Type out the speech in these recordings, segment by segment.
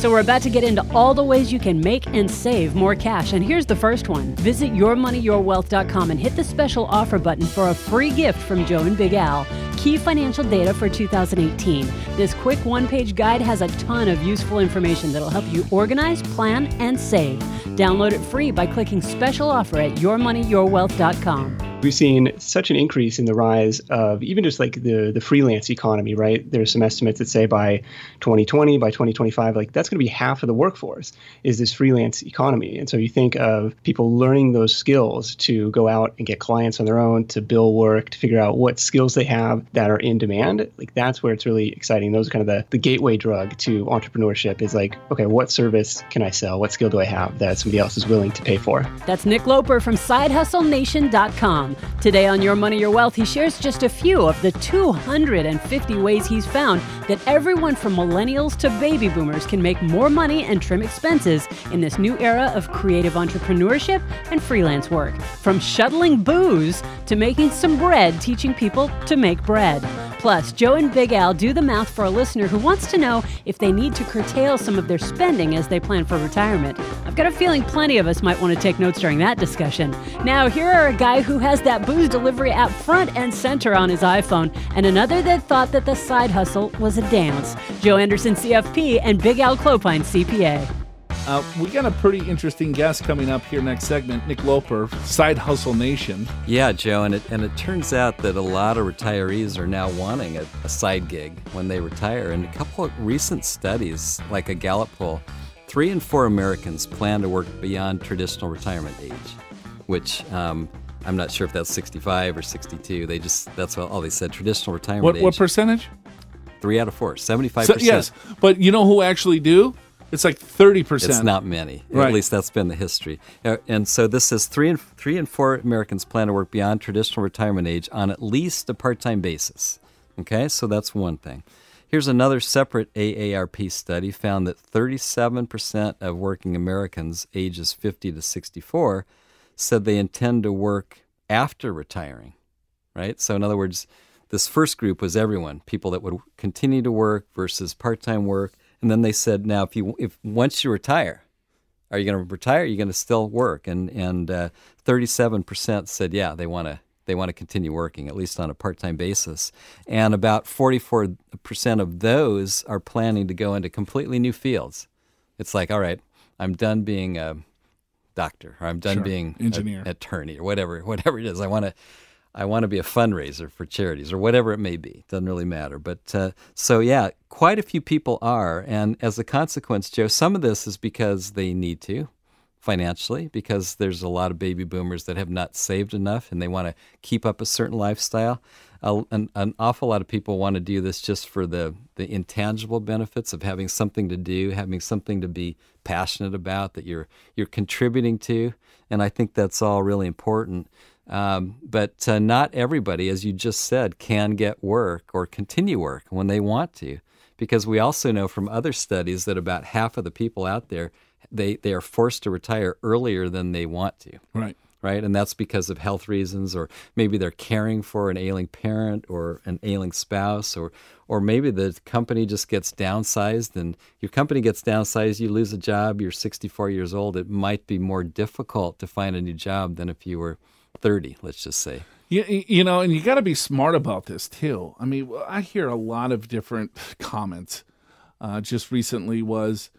So we're about to get into all the ways you can make and save more cash. And here's the first one. Visit yourmoneyyourwealth.com and hit the special offer button for a free gift from Joe and Big Al. Key financial data for 2018. This quick one page guide has a ton of useful information that'll help you organize, plan, and save. Download it free by clicking special offer at yourmoneyyourwealth.com. We've seen such an increase in the rise of even just like the the freelance economy, right? There's some estimates that say by 2020, by 2025, like that's going to be half of the workforce is this freelance economy. And so you think of people learning those skills to go out and get clients on their own, to bill work, to figure out what skills they have that are in demand. Like that's where it's really exciting. Those are kind of the, the gateway drug to entrepreneurship is like, okay, what service can I sell? What skill do I have that somebody else is willing to pay for? That's Nick Loper from SideHustleNation.com. Today on Your Money, Your Wealth, he shares just a few of the 250 ways he's found that everyone from millennials to baby boomers can make more money and trim expenses in this new era of creative entrepreneurship and freelance work. From shuttling booze to making some bread, teaching people to make bread. Plus, Joe and Big Al do the math for a listener who wants to know if they need to curtail some of their spending as they plan for retirement. I've got a feeling plenty of us might want to take notes during that discussion. Now, here are a guy who has that booze delivery app front and center on his iPhone, and another that thought that the side hustle was a dance. Joe Anderson, CFP, and Big Al Clopine, CPA. Uh, we got a pretty interesting guest coming up here next segment, Nick Loper, Side Hustle Nation. Yeah, Joe, and it and it turns out that a lot of retirees are now wanting a, a side gig when they retire. And a couple of recent studies, like a Gallup poll, three in four Americans plan to work beyond traditional retirement age, which um, I'm not sure if that's 65 or 62. They just that's all they said. Traditional retirement What, age. what percentage? Three out of four. 75 So, percent. yes, but you know who actually do? It's like thirty percent. It's not many. Right. At least that's been the history. Uh, And so this says three and three and four Americans plan to work beyond traditional retirement age on at least a part-time basis. Okay, so that's one thing. Here's another separate AARP study found that 37% of working Americans ages 50 to 64 said they intend to work after retiring. Right? So in other words, this first group was everyone, people that would continue to work versus part-time work. And then they said, now if you if once you retire, are you going to retire? Are you going to still work? And and uh, 37% said, yeah, they want to they want to continue working at least on a part-time basis. And about 44% of those are planning to go into completely new fields. It's like, all right, I'm done being a doctor, or I'm done Sure. being an Engineer. attorney, or whatever whatever it is. I want to I want to be a fundraiser for charities or whatever it may be. Doesn't really matter. But uh, so, yeah, quite a few people are. And as a consequence, Joe, some of this is because they need to financially, because there's a lot of baby boomers that have not saved enough and they want to keep up a certain lifestyle. An, an awful lot of people want to do this just for the, the intangible benefits of having something to do, having something to be passionate about that you're you're contributing to, and I think that's all really important. Um, but uh, not everybody, as you just said, can get work or continue work when they want to, because we also know from other studies that about half of the people out there they they are forced to retire earlier than they want to right. Right? And that's because of health reasons, or maybe they're caring for an ailing parent or an ailing spouse, or or maybe the company just gets downsized, and your company gets downsized, you lose a job, you're 64 years old. It might be more difficult to find a new job than if you were 30, let's just say. You, you know, and you got to be smart about this too. I mean, I hear a lot of different comments. Uh, just recently was,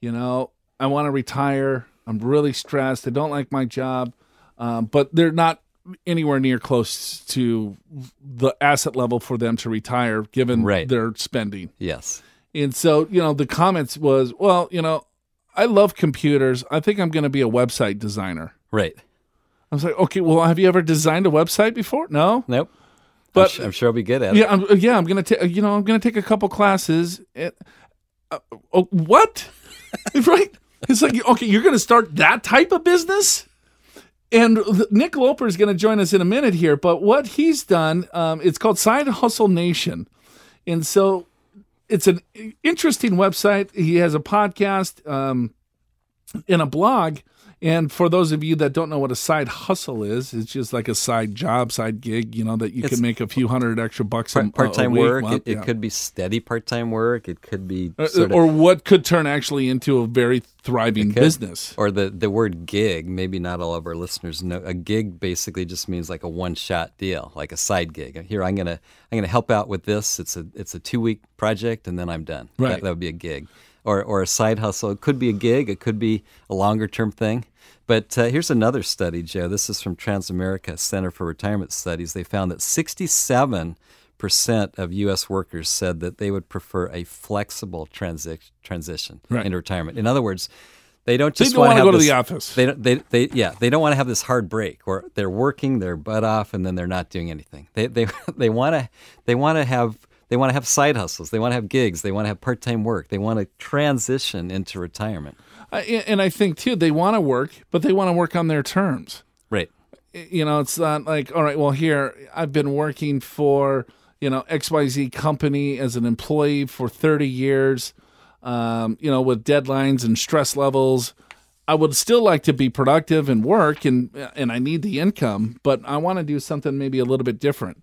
you know, I want to retire. I'm really stressed. I don't like my job, um, but they're not anywhere near close to the asset level for them to retire, given Right. their spending. Yes. And so, you know, the comments was, well, you know, I love computers. I think I'm going to be a website designer. Right. I was like, okay, well, have you ever designed a website before? No. Nope. But- I'm, su- I'm sure I'll be good at it. Yeah, I'm, yeah, I'm gonna take. You know, I'm gonna take a couple classes. And, uh, oh, what? right? It's like okay, you're gonna start that type of business. And Nick Loper is going to join us in a minute here. But what he's done, um, it's called Side Hustle Nation, and so it's an interesting website. He has a podcast um, and a blog, And for those of you that don't know what a side hustle is, it's just like a side job, side gig, you know, that you It's can make a few hundred extra bucks a, a Part time week. work. Well, it, it could be steady part time work. It could be Uh, sort of, or what could turn actually into a very thriving could. business. or the the word gig. Maybe not all of our listeners know. A gig basically just means like a one shot deal, like a side gig. Here, I'm gonna I'm gonna help out with this. It's a it's a two week project, and then I'm done. Right. That, that would be a gig. Or or a side hustle. It could be a gig. It could be a longer term thing. But uh, here's another study, Joe. This is from Transamerica Center for Retirement Studies. They found that 67 percent of U.S. workers said that they would prefer a flexible transi- transition Right. into retirement. In other words, they don't They just don't want to go to the office. They don't. They, they yeah. They don't want to have this hard break where they're working their butt off and then they're not doing anything. They they they want to they want to have they want to have side hustles. They want to have gigs. They want to have part time work. They want to transition into retirement. I, and I think too, they want to work, but they want to work on their terms. Right. you know, it's not like, all right, well, here, I've been working for, you know, XYZ company as an employee for 30 years, um, you know, with deadlines and stress levels. I would still like to be productive and work and and I need the income, but I want to do something maybe a little bit different.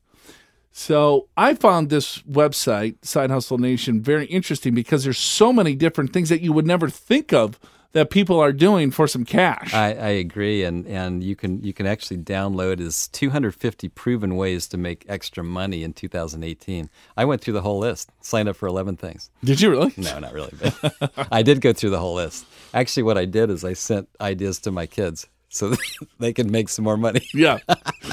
So I found this website, Side Hustle Nation, very interesting because there's so many different things that you would never think of that people are doing for some cash. I, I agree, and, and you can you can actually download is 250 proven ways to make extra money in 2018. I went through the whole list, signed up for 11 things. Did you really? No, not really. But I did go through the whole list. Actually, what I did is I sent ideas to my kids so they can make some more money. Yeah.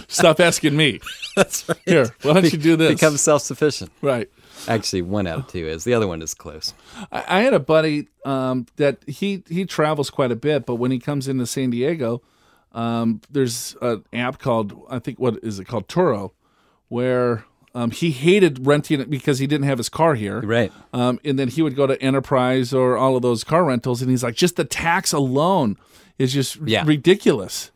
Stop asking me. That's right. Here, why don't you do this? Become self sufficient. right. Actually, one out of two is. The other one is close. I, I had a buddy um, that he he travels quite a bit, but when he comes into San Diego, um, there's an app called I think what is it called Turo, where um, he hated renting it because he didn't have his car here. Right. Um, and then he would go to Enterprise or all of those car rentals, and he's like, just the tax alone is just Yeah. ridiculous.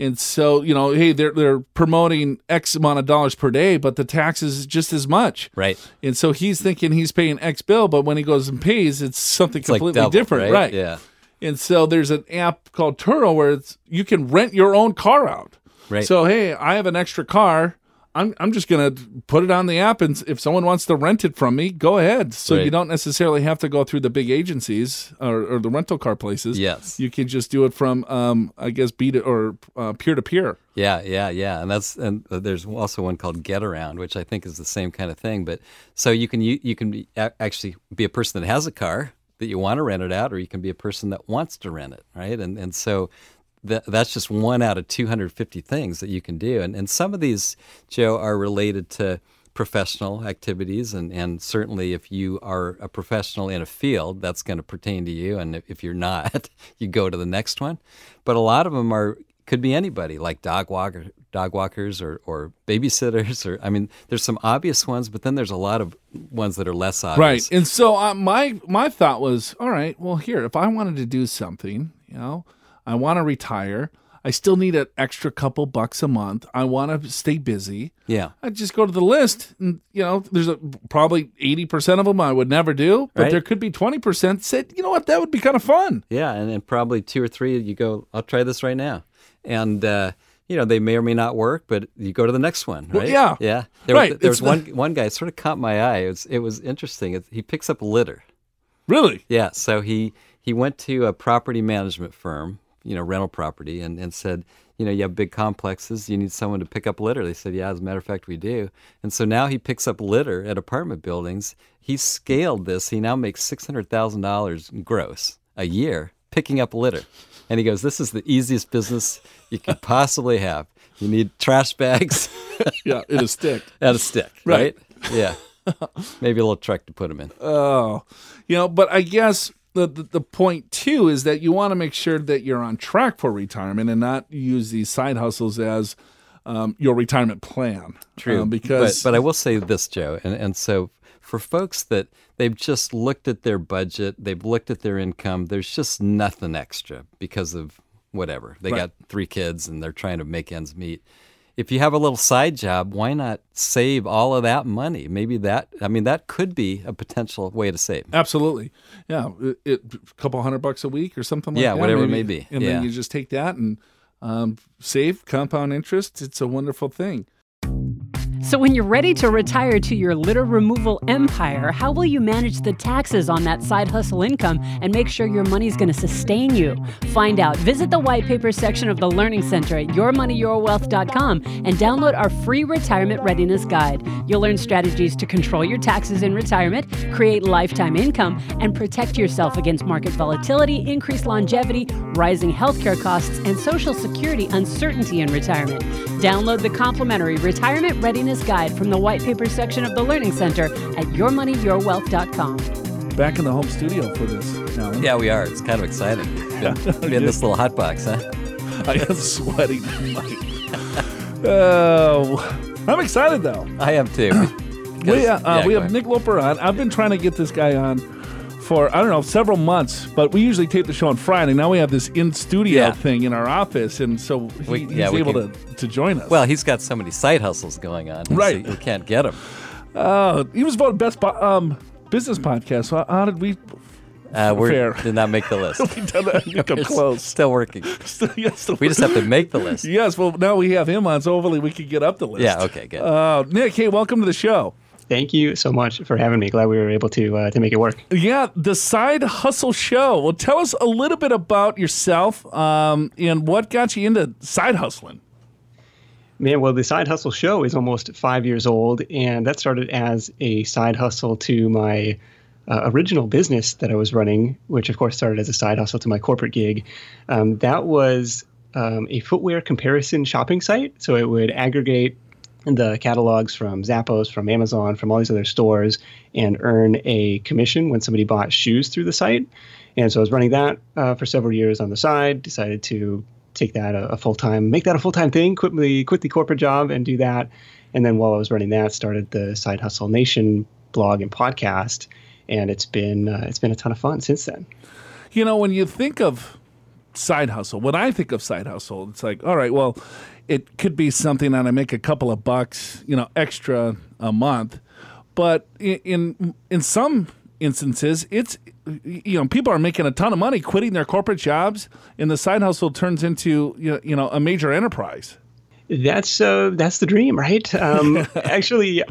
And so, you know, hey, they're they're promoting X amount of dollars per day, but the tax is just as much. Right. And so he's thinking he's paying X bill, but when he goes and pays, it's something It's like completely double, different, right? right? Yeah. And so there's an app called Turo where it's you can rent your own car out. Right. So hey, I have an extra car. I'm I'm just gonna put it on the app, and if someone wants to rent it from me, go ahead. So you don't necessarily have to go through the big agencies or, or the rental car places. Yes. You can just do it from, um, I guess, beat it or peer to peer. Yeah, yeah, yeah, and that's and there's also one called Get Around, which I think is the same kind of thing. But so you can you, you can be, actually be a person that has a car that you want to rent it out, or you can be a person that wants to rent it, right? And and so that that's just one out of 250 things that you can do, and and some of these Joe are related to professional activities and, and certainly if you are a professional in a field that's going to pertain to you and if, you're not you go to the next one but a lot of them are could be anybody like dog walker dog walkers or, or babysitters or i mean there's some obvious ones but then there's a lot of ones that are less obvious. Right. And so uh, my my thought was, all right, well, here, if I wanted to do something, you know, I want to retire. I still need an extra couple bucks a month. I want to stay busy. yeah I just go to the list, and you know, there's a, probably eighty percent of them I would never do, but Right. there could be twenty percent said, you know what, that would be kind of fun. yeah and then probably two or three you go i'll try this right now and uh, you know they may or may not work but you go to the next one right yeah. yeah there, Right, there was one one guy sort of caught my eye it was it was interesting it, he picks up litter Really? Yeah, so he he went to a property management firm, you know, rental property, and, and said, you know, you have big complexes, you need someone to pick up litter. They said, yeah, as a matter of fact, we do. And so now he picks up litter at apartment buildings. He scaled this. He now makes six hundred thousand dollars gross a year picking up litter. And he goes, this is the easiest business you could possibly have. You need trash bags Yeah, it is stick. and a stick, Right. right? Yeah. Maybe a little truck to put them in. Oh, you know, but I guess the, the the point too is that you want to make sure that you're on track for retirement and not use these side hustles as um, your retirement plan. True, Um, because but, but I will say this, Joe, and and so for folks that they've just looked at their budget, they've looked at their income, there's just nothing extra because of whatever they Right. got three kids and they're trying to make ends meet. If you have a little side job, why not save all of that money? Maybe that, I mean, that could be a potential way to save. Absolutely. Yeah. It, it, a couple hundred bucks a week or something like yeah, that. whatever maybe. it may be. And yeah. then you just take that and um, save compound interest. It's a wonderful thing. So, when you're ready to retire to your litter removal empire, how will you manage the taxes on that side hustle income and make sure your money's going to sustain you? Find out. Visit the white paper section of the Learning Center at yourmoneyyourwealth.com and download our free retirement readiness guide. You'll learn strategies to control your taxes in retirement, create lifetime income, and protect yourself against market volatility, increased longevity, rising healthcare costs, and Social Security uncertainty in retirement. Download the complimentary Retirement Readiness This guide from the white paper section of the Learning Center at yourmoneyyourwealth.com. Back in the home studio for this. Alan. Yeah, we are. It's kind of exciting. We're in this little hot box, huh? I am sweating. oh, I'm excited though. I am too. We, uh, Yeah, we have ahead. Nick Loper on. I've been trying to get this guy on for I don't know several months, but we usually tape the show on Friday. Now we have this in studio Yeah. thing in our office, and so he, We- he's yeah, we able can- to, to join us. Well, he's got so many side hustles going on. Right. We can't get him. uh, he was voted best um, business podcast. So how did we? Uh, we did not make the list. We that. Come close. Still working. yes, We just have to make the list. Yes, well, now we have him on, so hopefully we can get up the list. Yeah, okay, good. Uh, Nick, hey, welcome to the show. Thank you so much for having me. Glad we were able to uh, to make it work. Yeah, the Side Hustle Show. Well, tell us a little bit about yourself um, and what got you into side hustling. Man, well, the Side Hustle Show is almost five years old, and that started as a side hustle to my uh, original business that I was running, which of course started as a side hustle to my corporate gig. Um, that was um, a footwear comparison shopping site. So it would aggregate the catalogs from Zappos, from Amazon, from all these other stores, and earn a commission when somebody bought shoes through the site. And so I was running that uh, for several years on the side. Decided to take that a, a full time, make that a full time thing. Quit the quit the corporate job and do that. And then while I was running that, started the Side Hustle Nation blog and podcast. And it's been uh, it's been a ton of fun since then. You know, when you think of side hustle, when I think of side hustle, it's like, all right, well, it could be something that I make a couple of bucks, you know, extra a month. But in in, some instances, it's you know people are making a ton of money quitting their corporate jobs, and the side hustle turns into you know, you know a major enterprise. That's uh, that's the dream, right? Um, actually,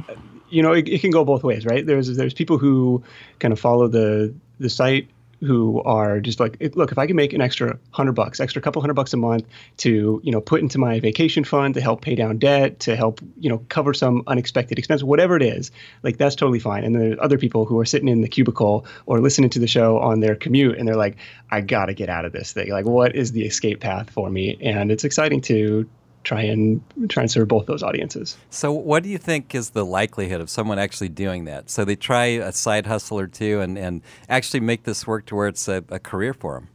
you know, it, it can go both ways, right? There's there's people who kind of follow the the site who are just like, look, if I can make an extra hundred bucks, extra couple hundred bucks a month to you know put into my vacation fund to help pay down debt, to help you know cover some unexpected expense, whatever it is, like that's totally fine. And there's other people who are sitting in the cubicle or listening to the show on their commute, and they're like, I gotta get out of this thing. Like, what is the escape path for me? And it's exciting to try and try and serve both those audiences. So, what do you think is the likelihood of someone actually doing that? So they try a side hustle or two and, and actually make this work to where it's a, a career for them.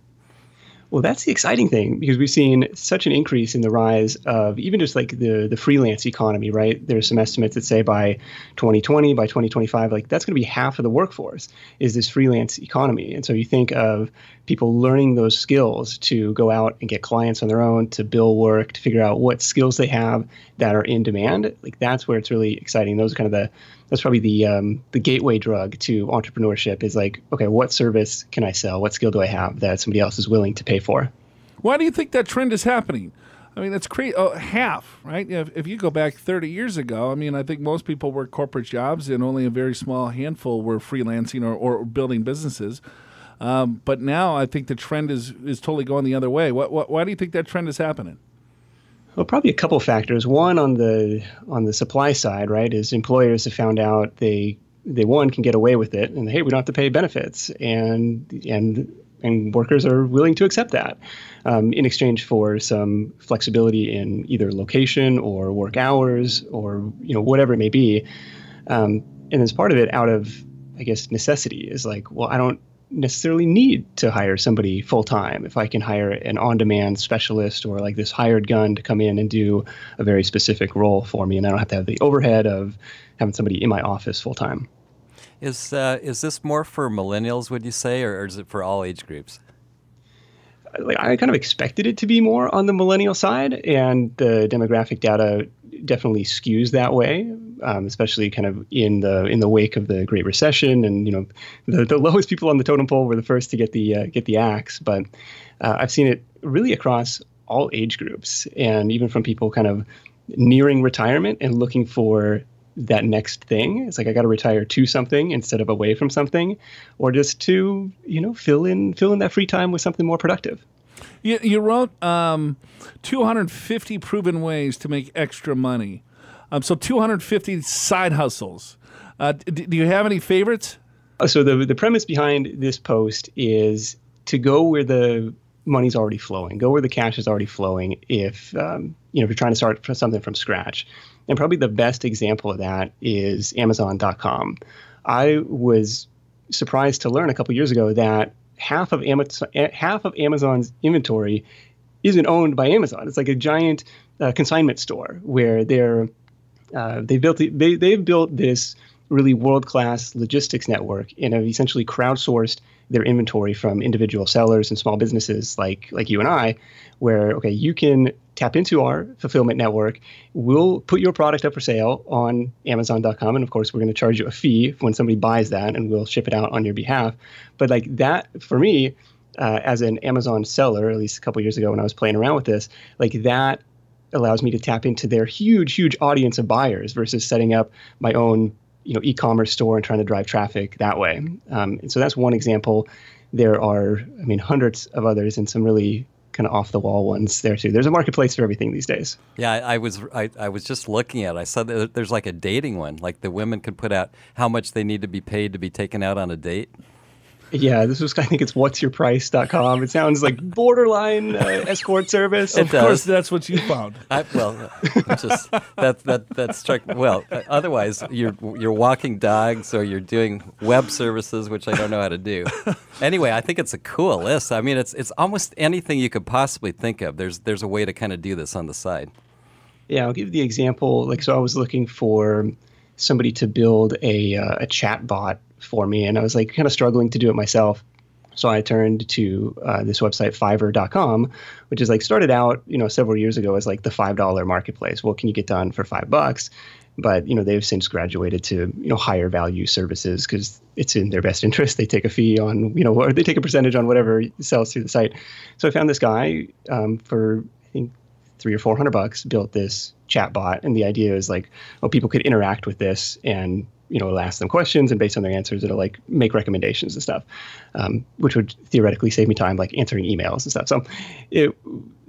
Well, that's the exciting thing because we've seen such an increase in the rise of even just like the the freelance economy, right? There's some estimates that say by 2020, by 2025, like that's going to be half of the workforce is this freelance economy. And so you think of people learning those skills to go out and get clients on their own, to bill work, to figure out what skills they have that are in demand. Like that's where it's really exciting. Those are kind of the that's probably the um, the gateway drug to entrepreneurship is like, okay, what service can I sell? What skill do I have that somebody else is willing to pay for? Why do you think that trend is happening? I mean, that's crazy. Oh, half, right? If, if you go back 30 years ago, I mean, I think most people worked corporate jobs and only a very small handful were freelancing or, or building businesses. Um, but now I think the trend is, is totally going the other way. What, what, why do you think that trend is happening? Well, probably a couple factors. One on the on the supply side, right, is employers have found out they they one can get away with it, and hey, we don't have to pay benefits, and and and workers are willing to accept that um, in exchange for some flexibility in either location or work hours or you know whatever it may be. Um, and as part of it, out of I guess necessity, is like, well, I don't necessarily need to hire somebody full time if I can hire an on demand specialist or like this hired gun to come in and do a very specific role for me. And I don't have to have the overhead of having somebody in my office full time. Is, uh, is this more for millennials, would you say, or, or is it for all age groups? Like I kind of expected it to be more on the millennial side, and the demographic data definitely skews that way, um, especially kind of in the in the wake of the Great Recession, and you know, the, the lowest people on the totem pole were the first to get the uh, get the axe. But uh, I've seen it really across all age groups, and even from people kind of nearing retirement and looking for that next thing. It's like I got to retire to something instead of away from something, or just to you know fill in fill in that free time with something more productive. You, you wrote um, 250 proven ways to make extra money. Um, so 250 side hustles. Uh, d- do you have any favorites? Uh, so the the premise behind this post is to go where the money's already flowing, go where the cash is already flowing. If um, you know if you're trying to start something from scratch, and probably the best example of that is Amazon.com. I was surprised to learn a couple years ago that half of Amazon, half of Amazon's inventory isn't owned by Amazon. It's like a giant uh, consignment store where they're uh, they built they they've built this really world class logistics network and have essentially crowdsourced their inventory from individual sellers and small businesses like like you and I, where okay you can tap into our fulfillment network. We'll put your product up for sale on Amazon.com, and of course, we're going to charge you a fee when somebody buys that, and we'll ship it out on your behalf. But like that, for me, uh, as an Amazon seller, at least a couple years ago when I was playing around with this, like that allows me to tap into their huge, huge audience of buyers versus setting up my own, you know, e-commerce store and trying to drive traffic that way. Um, and so that's one example. There are, I mean, hundreds of others and some really kind of off the wall ones there too. There's a marketplace for everything these days. Yeah, I, I was I, I, was just looking at. it. I saw that there's like a dating one. Like the women could put out how much they need to be paid to be taken out on a date. Yeah, this was I think it's what'syourprice.com. It sounds like borderline uh, escort service. Of course, that's what you found. I, well, just that that that struck. Well, otherwise you're you're walking dogs or you're doing web services, which I don't know how to do. Anyway, I think it's a cool list. I mean, it's it's almost anything you could possibly think of. There's there's a way to kind of do this on the side. Yeah, I'll give the example. Like, so I was looking for somebody to build a uh, a chat bot for me, and I was like kind of struggling to do it myself. So I turned to uh, this website, Fiverr.com, which is like started out, you know, several years ago as like the five dollar marketplace. What can you get done for five bucks? But you know, they've since graduated to you know higher value services because it's in their best interest. They take a fee on you know, or they take a percentage on whatever sells through the site. So I found this guy um, for I think three or four hundred bucks, built this chat bot, and the idea is like, well, people could interact with this and you know, it'll ask them questions, and based on their answers, it'll like make recommendations and stuff, um, which would theoretically save me time, like answering emails and stuff. So, it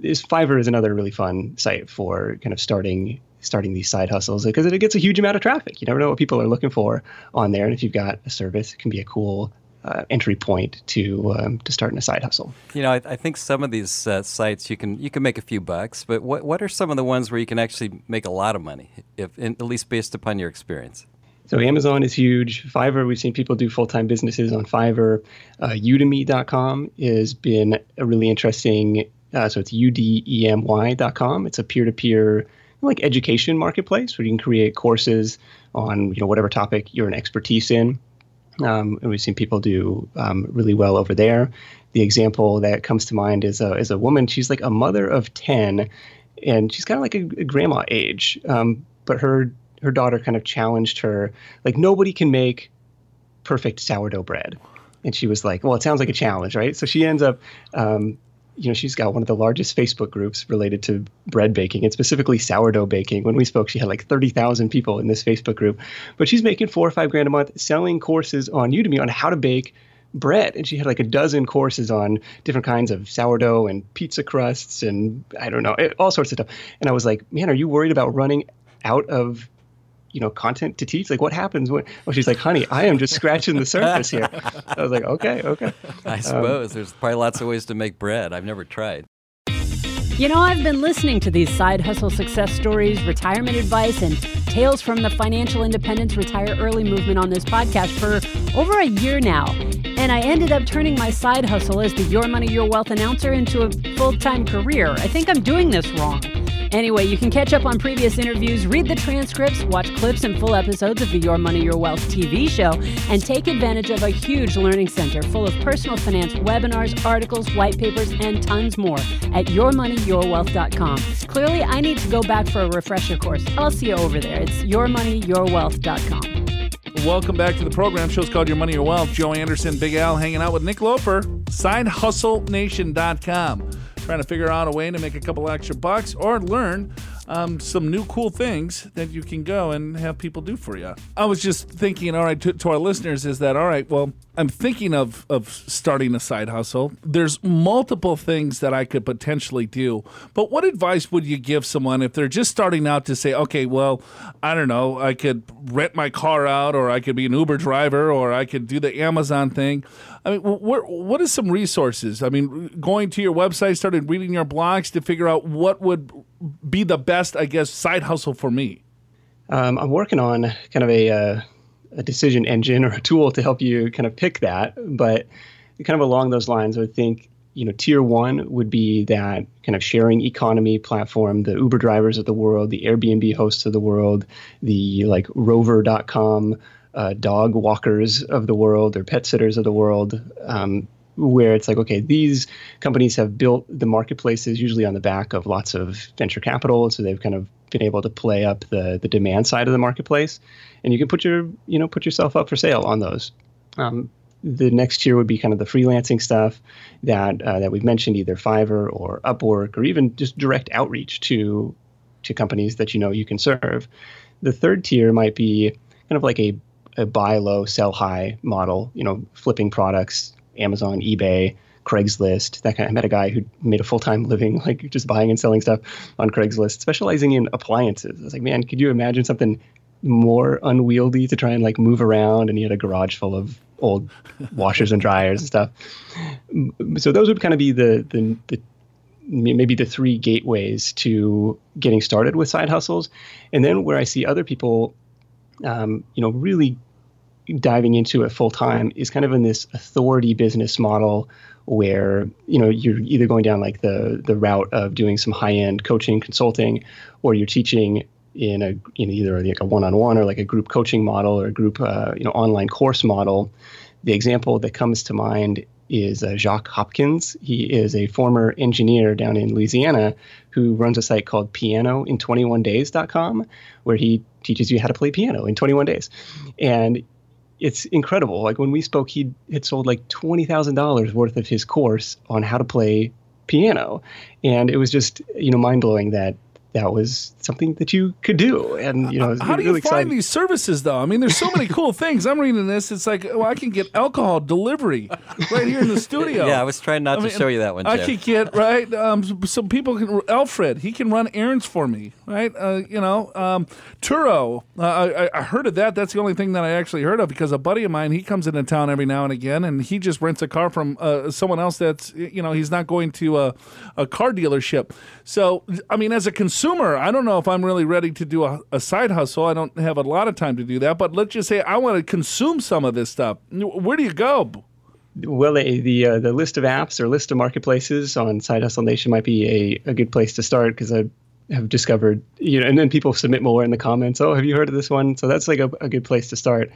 is Fiverr is another really fun site for kind of starting starting these side hustles because it gets a huge amount of traffic. You never know what people are looking for on there, and if you've got a service, it can be a cool uh, entry point to um, to starting a side hustle. You know, I, I think some of these uh, sites you can you can make a few bucks, but what what are some of the ones where you can actually make a lot of money, if at least based upon your experience? So Amazon is huge. Fiverr, we've seen people do full-time businesses on Fiverr. Uh, Udemy.com has been a really interesting. Uh, so it's udemy.com. It's a peer-to-peer like education marketplace where you can create courses on you know whatever topic you're an expertise in. Um, and we've seen people do um, really well over there. The example that comes to mind is a, is a woman. She's like a mother of ten, and she's kind of like a, a grandma age. Um, but her her daughter kind of challenged her, like nobody can make perfect sourdough bread, and she was like, well, it sounds like a challenge, right? So she ends up. You know, she's got one of the largest Facebook groups related to bread baking and specifically sourdough baking. When we spoke, she had like 30,000 people in this Facebook group. But she's making four or five grand a month selling courses on Udemy on how to bake bread and she had like a dozen courses on different kinds of sourdough and pizza crusts and i don't know eh, all sorts of stuff and i was like man are you worried about running out of you know content to teach like what happens when well she's like honey i am just scratching the surface here i was like okay okay i suppose um, there's probably lots of ways to make bread i've never tried you know, I've been listening to these side hustle success stories, retirement advice, and tales from the financial independence retire early movement on this podcast for over a year now. And I ended up turning my side hustle as the Your Money, Your Wealth announcer into a full time career. I think I'm doing this wrong. Anyway, you can catch up on previous interviews, read the transcripts, watch clips and full episodes of the Your Money, Your Wealth TV show, and take advantage of a huge learning center full of personal finance webinars, articles, white papers, and tons more at yourmoneyyourwealth.com. Clearly, I need to go back for a refresher course. I'll see you over there. It's yourmoneyyourwealth.com. Welcome back to the program. Show's called Your Money, Your Wealth. Joe Anderson, Big Al, hanging out with Nick Loper, SideHustleNation.com trying to figure out a way to make a couple extra bucks or learn um, some new cool things that you can go and have people do for you. I was just thinking, all right, to, to our listeners, is that all right? Well, I'm thinking of of starting a side hustle. There's multiple things that I could potentially do, but what advice would you give someone if they're just starting out to say, okay, well, I don't know, I could rent my car out, or I could be an Uber driver, or I could do the Amazon thing. I mean, what what is some resources? I mean, going to your website, started reading your blogs to figure out what would be the best, I guess, side hustle for me. Um, I'm working on kind of a uh, a decision engine or a tool to help you kind of pick that. But kind of along those lines, I would think you know tier one would be that kind of sharing economy platform the uber drivers of the world the airbnb hosts of the world the like rover.com uh, dog walkers of the world or pet sitters of the world um, where it's like okay these companies have built the marketplaces usually on the back of lots of venture capital. So they've kind of been able to play up the the demand side of the marketplace. And you can put your you know put yourself up for sale on those. Um, the next tier would be kind of the freelancing stuff that uh, that we've mentioned either fiverr or upwork or even just direct outreach to to companies that you know you can serve. The third tier might be kind of like a, a buy low sell high model you know flipping products Amazon, eBay, Craigslist. That kind of, I met a guy who made a full time living, like just buying and selling stuff on Craigslist, specializing in appliances. I was like, man, could you imagine something more unwieldy to try and like move around? And he had a garage full of old washers and dryers and stuff. Mm, so those would kind of be the the, the maybe the three gateways to getting started with side hustles. And then where I see other people, um, you know, really diving into it full time is kind of in this authority business model where you know you're either going down like the the route of doing some high end coaching consulting or you're teaching in a in either like a one on one or like a group coaching model or a group uh, you know online course model. The example that comes to mind is uh, Jacques Hopkins. He is a former engineer down in Louisiana who runs a site called pianoin21days.com where he teaches you how to play piano in 21 days. And it's incredible. Like when we spoke, he had sold like twenty thousand dollars worth of his course on how to play piano, and it was just you know mind blowing that that was something that you could do. And you know, how do you really find exciting. these services though? I mean, there's so many cool things. I'm reading this. It's like, well, I can get alcohol delivery right here in the studio. Yeah, I was trying not I to mean, show you that one. I Jeff. could get right. Um, some people can. Alfred, he can run errands for me, right? Uh, you know, um, Turo. Uh, I, I heard of that. That's the only thing that I actually heard of because a buddy of mine, he comes into town every now and again, and he just rents a car from uh, someone else. That's you know, he's not going to a, a car dealership. So, I mean, as a consumer, I don't know if I'm really ready to do a, a side hustle. I don't have a lot of time to do that. But let's just say I want to consume some of this stuff. Where do you go? Well, the the, uh, the list of apps or list of marketplaces on Side Hustle Nation might be a, a good place to start because I have discovered, you know, and then people submit more in the comments. Oh, have you heard of this one? So that's like a, a good place to start.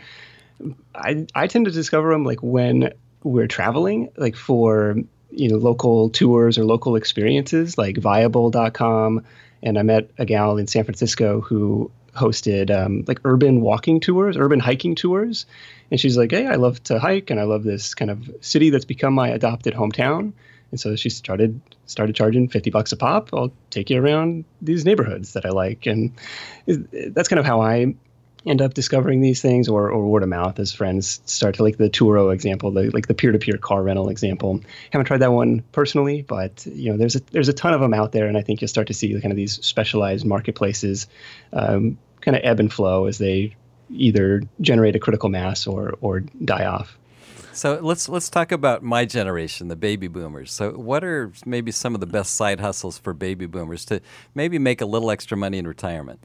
I I tend to discover them like when we're traveling, like for you know local tours or local experiences, like Vayable.com. And I met a gal in San Francisco who hosted um, like urban walking tours, urban hiking tours. And she's like, "Hey, I love to hike, and I love this kind of city that's become my adopted hometown." And so she started started charging fifty bucks a pop. I'll take you around these neighborhoods that I like, and that's kind of how I end up discovering these things, or, or word of mouth as friends start to like the Turo example, the, like the peer to peer car rental example. Haven't tried that one personally, but you know there's a there's a ton of them out there, and I think you'll start to see kind of these specialized marketplaces um, kind of ebb and flow as they either generate a critical mass or or die off. So let's let's talk about my generation, the baby boomers. So what are maybe some of the best side hustles for baby boomers to maybe make a little extra money in retirement?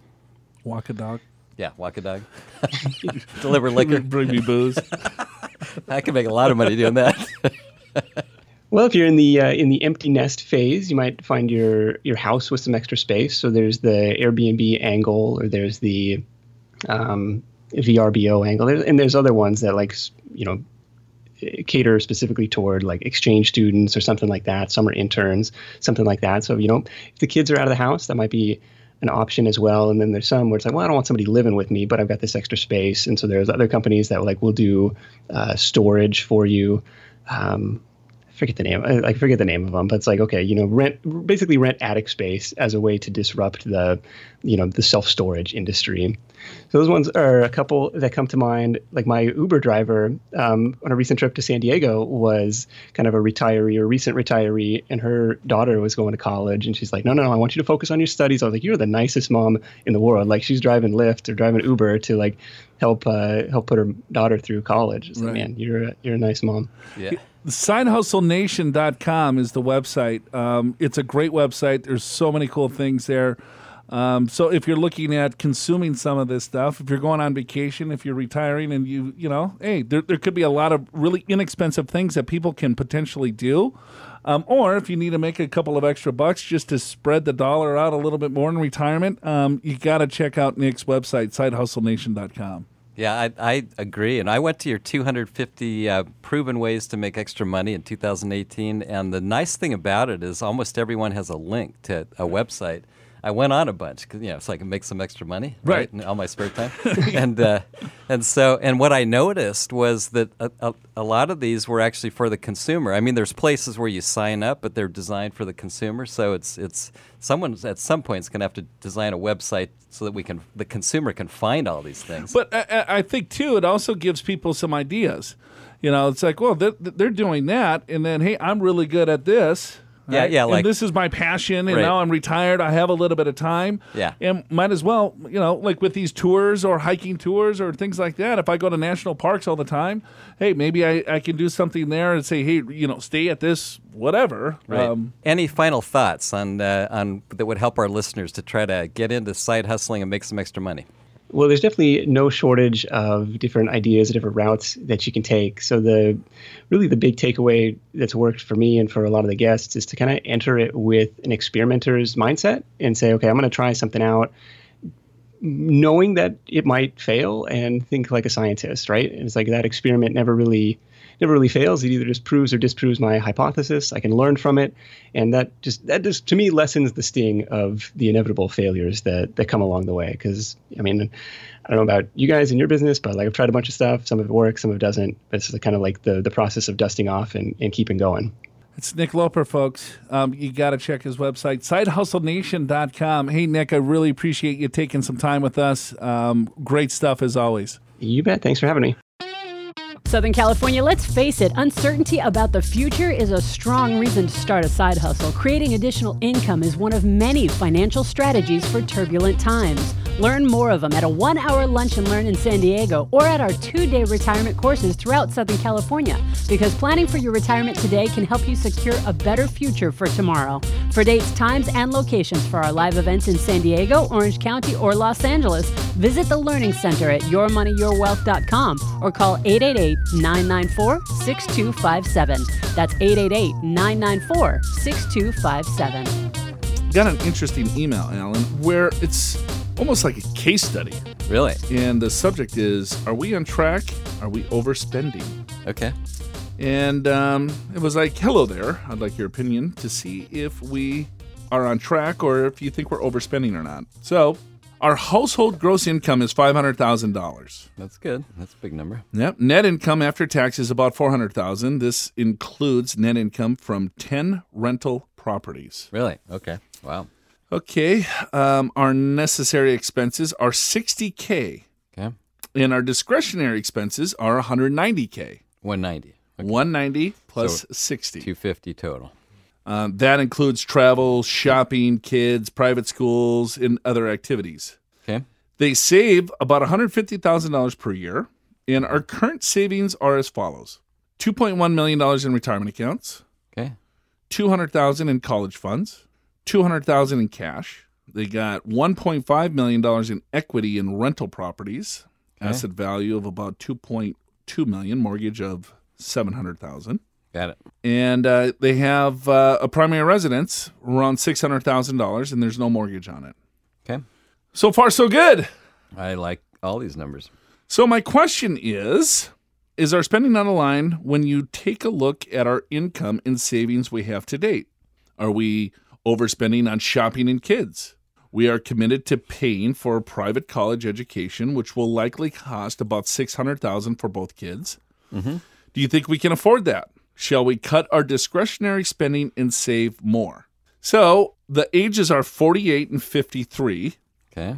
Walk a dog. Yeah, walk a dog. Deliver liquor. Bring me booze. I can make a lot of money doing that. Well, if you're in the uh, in the empty nest phase, you might find your your house with some extra space. So there's the Airbnb angle, or there's the um, VRBO angle, and there's other ones that like you know cater specifically toward like exchange students or something like that, summer interns, something like that. So you know, if the kids are out of the house, that might be an option as well. And then there's some where it's like, well, I don't want somebody living with me, but I've got this extra space. And so there's other companies that like will do uh, storage for you. Um, forget the name. I, I forget the name of them, but it's like okay, you know, rent basically rent attic space as a way to disrupt the, you know, the self storage industry. So those ones are a couple that come to mind. Like my Uber driver um, on a recent trip to San Diego was kind of a retiree or recent retiree, and her daughter was going to college, and she's like, no, no, no, I want you to focus on your studies. I was like, you're the nicest mom in the world. Like she's driving Lyft or driving Uber to like help uh, help put her daughter through college. It's right. like, man, you're a, you're a nice mom. Yeah. SideHustleNation.com is the website. Um, it's a great website. There's so many cool things there. Um, so if you're looking at consuming some of this stuff, if you're going on vacation, if you're retiring, and you you know, hey, there there could be a lot of really inexpensive things that people can potentially do. Um, or if you need to make a couple of extra bucks just to spread the dollar out a little bit more in retirement, um, you got to check out Nick's website, SideHustleNation.com. Yeah, I, I agree. And I went to your 250 uh, proven ways to make extra money in 2018. And the nice thing about it is almost everyone has a link to a website I went on a bunch you know so I can make some extra money right, right in all my spare time, and uh, and so and what I noticed was that a, a, a, lot of these were actually for the consumer. I mean, there's places where you sign up, but they're designed for the consumer. So it's it's someone at some point is going to have to design a website so that we can the consumer can find all these things. But I, I think too, it also gives people some ideas. You know, it's like, well, they're, they're doing that, and then hey, I'm really good at this Right? Yeah, yeah. Like and this is my passion, and right. now I'm retired. I have a little bit of time. Yeah, and might as well, you know, like with these tours or hiking tours or things like that. If I go to national parks all the time, hey, maybe I, I can do something there and say, hey, you know, stay at this whatever. Right. Um, Any final thoughts on uh, on that would help our listeners to try to get into side hustling and make some extra money? Well, there's definitely no shortage of different ideas, different routes that you can take. So the really the big takeaway that's worked for me and for a lot of the guests is to kind of enter it with an experimenter's mindset and say, okay, I'm going to try something out, knowing that it might fail, and think like a scientist, right? And it's like that experiment never really never really fails. It either just proves or disproves my hypothesis. I can learn from it, and that just that just to me lessens the sting of the inevitable failures that that come along the way. Because I mean, I don't know about you guys in your business, but like I've tried a bunch of stuff. Some of it works, some of it doesn't. But it's kind of like the the process of dusting off and, and keeping going. It's Nick Loper, folks. Um, you got to check his website, sidehustlenation.com. Hey, Nick, I really appreciate you taking some time with us. Um, great stuff as always. You bet. Thanks for having me. Southern California, let's face it, uncertainty about the future is a strong reason to start a side hustle. Creating additional income is one of many financial strategies for turbulent times. Learn more of them at a one hour lunch and learn in San Diego or at our two day retirement courses throughout Southern California. Because planning for your retirement today can help you secure a better future for tomorrow. For dates, times, and locations for our live events in San Diego, Orange County, or Los Angeles, visit the Learning Center at yourmoneyyourwealth.com or call 888 994 6257. That's 888 994 6257. Got an interesting email, Alan, where it's almost like a case study. Really? And the subject is Are we on track? Are we overspending? Okay. And um, it was like, Hello there. I'd like your opinion to see if we are on track or if you think we're overspending or not. So, our household gross income is $500,000. That's good. That's a big number. Yep. Net income after tax is about 400,000. This includes net income from 10 rental properties. Really? Okay. Wow. Okay. Um, our necessary expenses are 60K. Okay. And our discretionary expenses are 190K. One ninety. One ninety plus so 60. 250 total. Um, that includes travel, shopping, kids, private schools, and other activities. Okay. They save about $150,000 per year. And our current savings are as follows $2.1 million in retirement accounts. Okay. 200000 in college funds. 200,000 in cash. They got 1.5 million dollars in equity in rental properties, okay. asset value of about 2.2 million, mortgage of 700,000. Got it. and uh, they have uh, a primary residence around six hundred thousand dollars, and there's no mortgage on it. Okay. So far, so good. I like all these numbers. So my question is: Is our spending on a line when you take a look at our income and savings we have to date? Are we overspending on shopping and kids? We are committed to paying for a private college education, which will likely cost about six hundred thousand for both kids. Do you think we can afford that? Shall we cut our discretionary spending and save more? So the ages are forty-eight and fifty-three, Okay.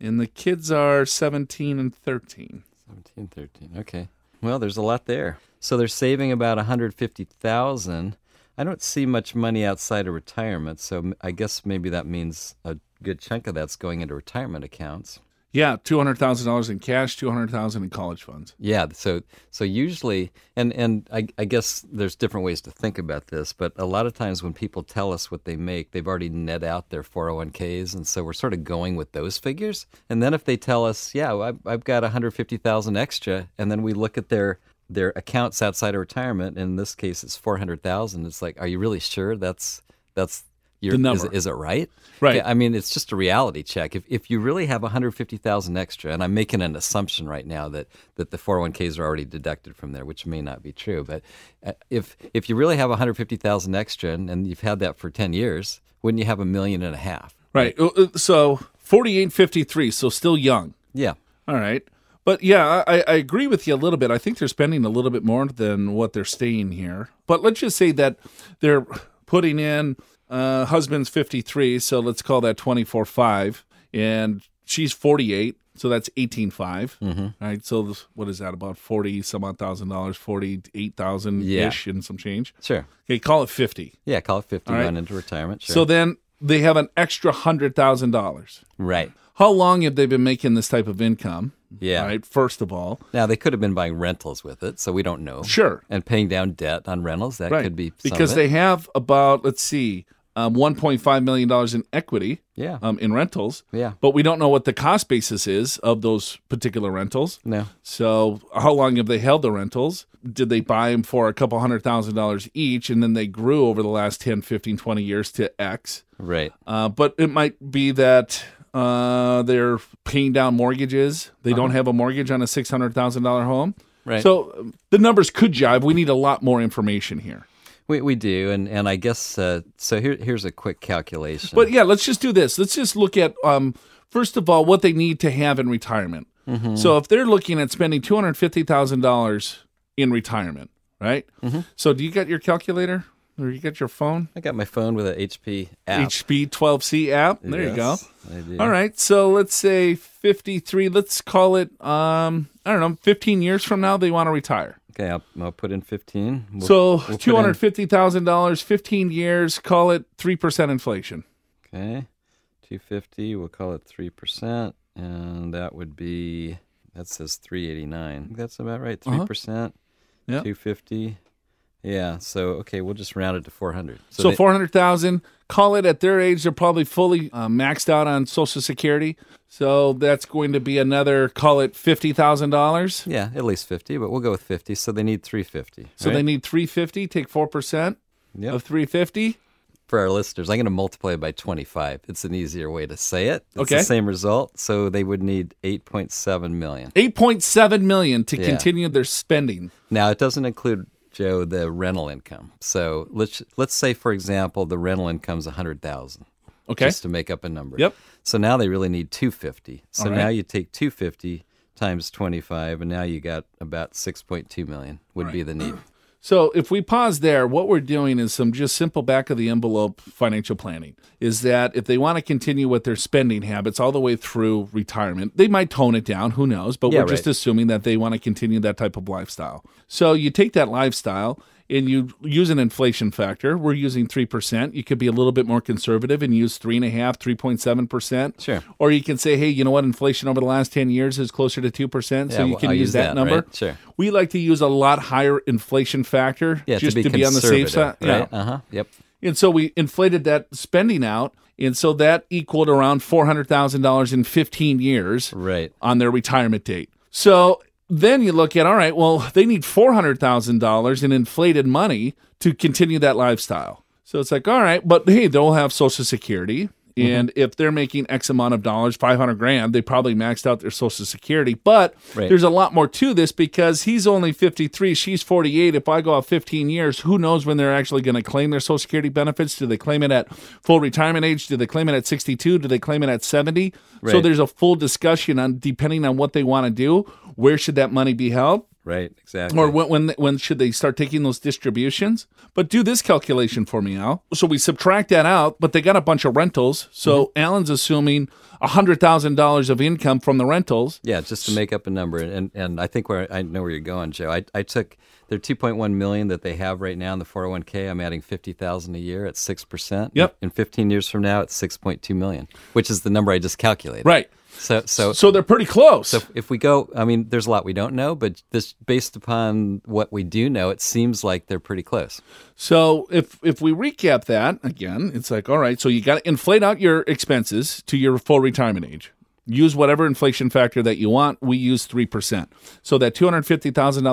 and the kids are seventeen and thirteen. 17, 13. Okay. Well, there's a lot there. So they're saving about 150,000. I don't see much money outside of retirement, so I guess maybe that means a good chunk of that's going into retirement accounts. Yeah, two hundred thousand dollars in cash, two hundred thousand in college funds. Yeah, so so usually, and and I, I guess there's different ways to think about this, but a lot of times when people tell us what they make, they've already net out their 401ks, and so we're sort of going with those figures. And then if they tell us, yeah, I've, I've got 150,000 extra, and then we look at their their accounts outside of retirement, in this case it's 400,000. It's like, are you really sure that's that's your, The number. Is, is it right? Right. Yeah, I mean, it's just a reality check. If, if you really have 150,000 extra, and I'm making an assumption right now that, that the 401ks are already deducted from there, which may not be true, but uh, if if you really have 150,000 extra and, and you've had that for 10 years, wouldn't you have a million and a half? Right. Uh, uh, So forty-eight, fifty-three. So still young. Yeah. All right. But yeah, I, I agree with you a little bit. I think they're spending a little bit more than what they're staying here. But let's just say that they're putting in uh, husband's 53, so let's call that 24 5. and she's 48, so that's 18.5. Mm-hmm. Right. So this- what is that? About 40 some odd thousand dollars, 48,000 ish and some change. Sure. Okay, call it 50. Yeah, call it 50 All right. run into retirement. Sure. So then they have an extra $100,000. right. How long have they been making this type of income? Yeah. Right. First of all, Now, they could have been buying rentals with it, so we don't know. sure. And paying down debt on rentals, that Right. could be because they have about let's see, um, 1.5 million dollars in equity Yeah. um, in rentals. Yeah. But we don't know what the cost basis is of those particular rentals. No. So how long have they held the rentals? Did they buy them for a couple hundred thousand dollars each and then they grew over the last 10, 15, 20 years to X? Right. Uh, but it might be that uh, they're paying down mortgages. They don't have a mortgage on a six hundred thousand dollar home. Right. So um, the numbers could jive. We need a lot more information here. We, we do, and, and I guess uh, so. Here, here's a quick calculation. But yeah, let's just do this. Let's just look at um, first of all what they need to have in retirement. Mm-hmm. So if they're looking at spending two hundred fifty thousand dollars in retirement, right? Mm-hmm. So do you got your calculator or you got your phone? I got my phone with an HP app. HP twelve C app. There you go. I do. All right, so let's say 53, let's call it, um, I don't know, 15 years from now, they want to retire. Okay, I'll, I'll put in 15. We'll- so we'll $250,000, 15 years, call it 3% inflation. Okay, 250. We'll call it 3%. And that would be, that says 389. That's about right. 3%. Uh-huh. Yep. 250. Yeah, so, okay, we'll just round it to 400. So, they- 400,000, call it at their age, they're probably fully uh, maxed out on Social Security. So that's going to be another, call it $50,000. Yeah, at least 50, but we'll go with 50. So they need 350. So right? they need 350, take 4% Yep. of 350. for our listeners, I'm going to multiply it by 25. It's an easier way to say it. It's Okay. the same result. So they would need 8.7 million. 8.7 million to Yeah. continue their spending. Now it doesn't include Joe the rental income. So let's let's say for example the rental income's 100,000. Okay. Just to make up a number. Yep. So now they really need 250. So All right. now you take 250 times 25 and now you got about 6.2 million would be the need. So if we pause there, what we're doing is some just simple back of the envelope financial planning. Is that if they want to continue with their spending habits all the way through retirement, they might tone it down, who knows, but Yeah, we're just assuming that they want to continue that type of lifestyle. So you take that lifestyle and you use an inflation factor. We're using 3%. You could be a little bit more conservative and use 3.5, 3.7%. Sure. Or you can say, hey, you know what? Inflation over the last 10 years is closer to 2%. so you well, can use use that, that, number. right? Sure. We like to use a lot higher inflation factor Yeah, just to be, on the safe side. Right? Yeah. Uh-huh. Yep. And so we inflated that spending out. And so that equaled around $400,000 in 15 years Right. on their retirement date. So then you look at all right, well, they need four hundred thousand dollars in inflated money to continue that lifestyle. So it's like, all right, but hey, they'll have Social Security. Mm-hmm. And if they're making X amount of dollars, 500 grand, they probably maxed out their Social Security. But Right. there's a lot more to this because he's only 53, she's 48. If I go out 15 years, who knows when they're actually going to claim their Social Security benefits? Do they claim it at full retirement age? Do they claim it at 62? Do they claim it at 70? So there's a full discussion on depending on what they want to do, where should that money be held? Right. Exactly. Or when, when when should they start taking those distributions? But do this calculation for me, Al. So we subtract that out, but they got a bunch of rentals. So mm-hmm. Alan's assuming hundred thousand dollars of income from the rentals. Yeah, just to make up a number, and and I think where I know where you're going, Joe. I, I took their 2.1 million that they have right now in the 401k. I'm adding 50,000 a year at six percent. Yep. In 15 years from now, it's 6.2 million, which is the number I just calculated. Right. So so So they're pretty close. so if we go, I mean, there's a lot we don't know, but this based upon what we do know, it seems like they're pretty close. So if if we recap that again, it's like all right. So you got to inflate out your expenses to your full retirement age. Use whatever inflation factor that you want. We use three percent. So that two hundred fifty thousand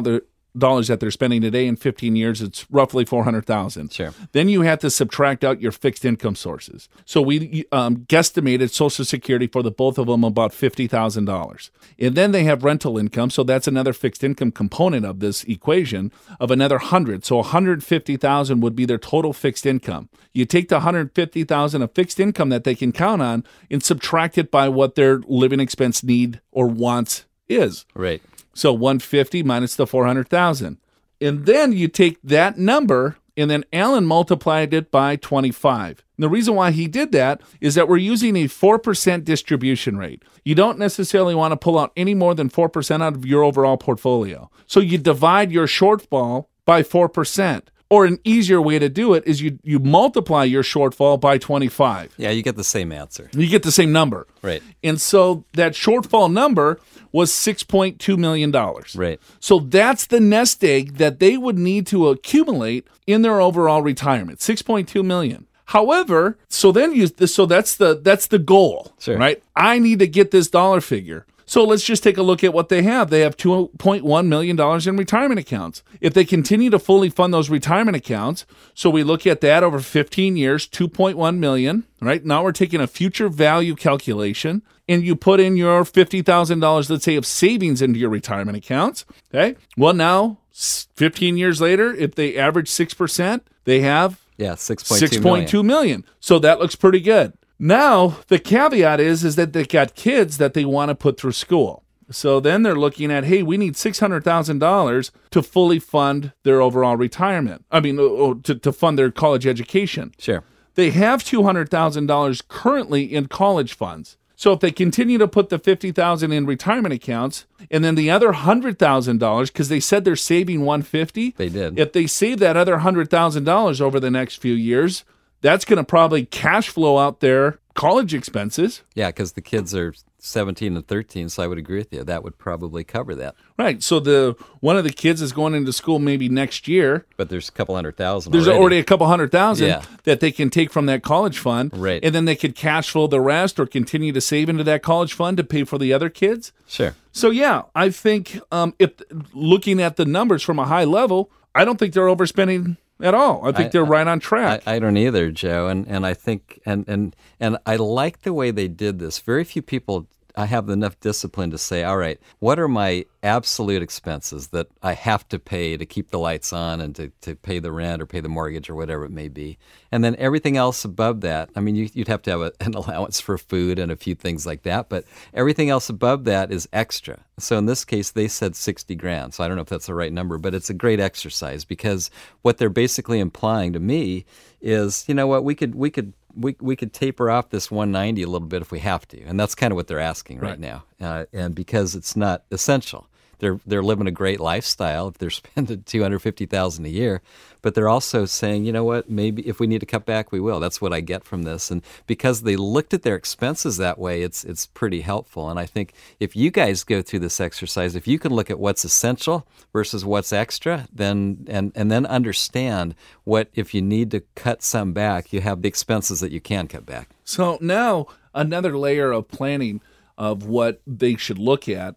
dollars that they're spending today in fifteen years, it's roughly four hundred thousand. Sure. Then you have to subtract out your fixed income sources. So we um, guesstimated Social Security for the both of them about fifty thousand dollars, and then they have rental income. So that's another fixed income component of this equation of another hundred. So one hundred fifty thousand would be their total fixed income. You take the one hundred fifty thousand of fixed income that they can count on and subtract it by what their living expense need or wants is. Right. So 150 minus the 400,000. And then you take that number and then Alan multiplied it by 25. And the reason why he did that is that we're using a 4% distribution rate. You don't necessarily want to pull out any more than 4% out of your overall portfolio. So you divide your shortfall by 4%. Or an easier way to do it is you you multiply your shortfall by 25. Yeah, you get the same answer. You get the same number. Right. And so that shortfall number was $6.2 million. Right. So that's the nest egg that they would need to accumulate in their overall retirement, 6.2 million. However, so then you so that's the that's the goal, Sure. right? I need to get this dollar figure. So let's just take a look at what they have. They have $2.1 million in retirement accounts. If they continue to fully fund those retirement accounts, so we look at that over 15 years, 2.1 million, right? Now we're taking a future value calculation and you put in your $50,000, let's say, of savings into your retirement accounts. Okay. Well, now, 15 years later, if they average 6%, they have Yeah, 6.2 six million. point two million. So that looks pretty good. Now the caveat is is that they got kids that they want to put through school. So then they're looking at, hey, we need six hundred thousand dollars to fully fund their overall retirement. I mean, oh, oh, to, to fund their college education. Sure. They have two hundred thousand dollars currently in college funds. So if they continue to put the fifty thousand in retirement accounts, and then the other hundred thousand dollars, because they said they're saving one fifty, They did. if they save that other hundred thousand dollars over the next few years, that's going to probably cash flow out their college expenses. Yeah, because the kids are 17 and 13, so I would agree with you. That would probably cover that. Right. So the one of the kids is going into school maybe next year. But there's a couple hundred thousand. There's already. already a couple hundred thousand Yeah. that they can take from that college fund. Right. And then they could cash flow the rest or continue to save into that college fund to pay for the other kids. Sure. So yeah, I think um, if looking at the numbers from a high level, I don't think they're overspending at all. I think I- they're right on track. I, I don't either, Joe. And and I think and and and I like the way they did this. Very few people I have enough discipline to say, all right, what are my absolute expenses that I have to pay to keep the lights on and to, to pay the rent or pay the mortgage or whatever it may be. And then everything else above that, I mean, you, you'd have to have a, an allowance for food and a few things like that, but everything else above that is extra. So in this case, they said 60 grand. So I don't know if that's the right number, but it's a great exercise because what they're basically implying to me is, you know what, we could, we could, we, we could taper off this 190 a little bit if we have to. And that's kind of what they're asking right, Right. now. Uh, and because it's not essential they're they're living a great lifestyle if they're spending two hundred fifty thousand a year, but they're also saying, you know what, maybe if we need to cut back, we will. That's what I get from this, and because they looked at their expenses that way, it's it's pretty helpful. And I think if you guys go through this exercise, if you can look at what's essential versus what's extra, then and and then understand what if you need to cut some back, you have the expenses that you can cut back. So now another layer of planning of what they should look at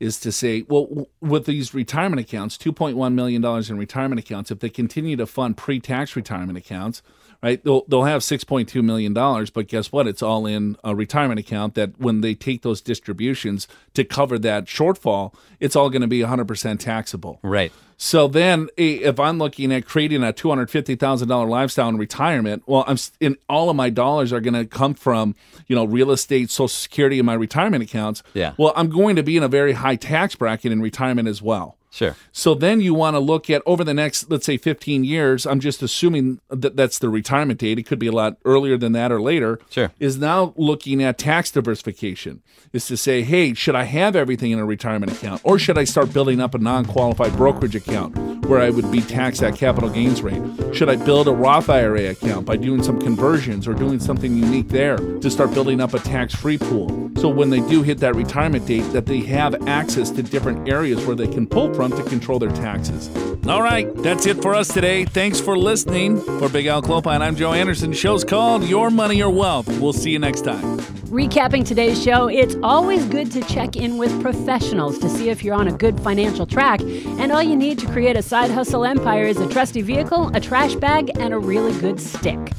is to say, well, with these retirement accounts, $2.1 million in retirement accounts, if they continue to fund pre tax retirement accounts, right, they'll, they'll have $6.2 million. But guess what? It's all in a retirement account that when they take those distributions to cover that shortfall, it's all going to be 100% taxable. Right. So then, if I'm looking at creating a two hundred fifty thousand dollar lifestyle in retirement, well, I'm in all of my dollars are going to come from you know real estate, Social Security, and my retirement accounts. Yeah. Well, I'm going to be in a very high tax bracket in retirement as well. Sure. So then you want to look at over the next, let's say, 15 years. I'm just assuming that that's the retirement date. It could be a lot earlier than that or later. Sure. Is now looking at tax diversification. Is to say, hey, should I have everything in a retirement account, or should I start building up a non-qualified brokerage account where I would be taxed at capital gains rate? Should I build a Roth IRA account by doing some conversions or doing something unique there to start building up a tax-free pool? So when they do hit that retirement date, that they have access to different areas where they can pull from to control their taxes. All right, that's it for us today. Thanks for listening. For Big Al Clopine, I'm Joe Anderson. The show's called Your Money, Your Wealth. We'll see you next time. Recapping today's show, it's always good to check in with professionals to see if you're on a good financial track. And all you need to create a side hustle empire is a trusty vehicle, a trash bag, and a really good stick.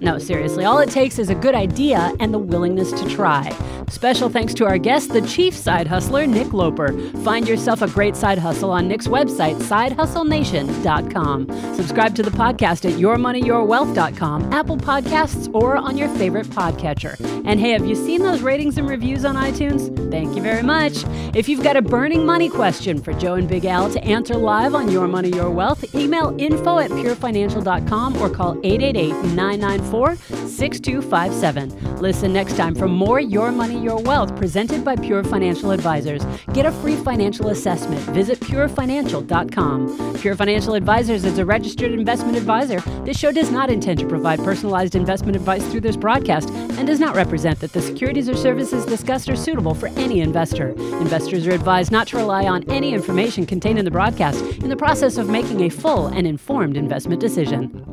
No, seriously, all it takes is a good idea and the willingness to try. Special thanks to our guest, the chief side hustler, Nick Loper. Find yourself a great side hustle on Nick's website, sidehustlenation.com. Subscribe to the podcast at yourmoneyyourwealth.com, Apple Podcasts, or on your favorite podcatcher. And hey, have you seen those ratings and reviews on iTunes? Thank you very much. If you've got a burning money question for Joe and Big Al to answer live on Your Money, Your Wealth, email info at purefinancial.com or call 888 994 6257. Listen next time for more Your Money, Your Wealth presented by Pure Financial Advisors. Get a free financial assessment. Visit purefinancial.com. Pure Financial Advisors is a registered investment advisor. This show does not intend to provide personalized investment advice through this broadcast and does not represent that the securities or services discussed are suitable for any investor. Investors are advised not to rely on any information contained in the broadcast in the process of making a full and informed investment decision.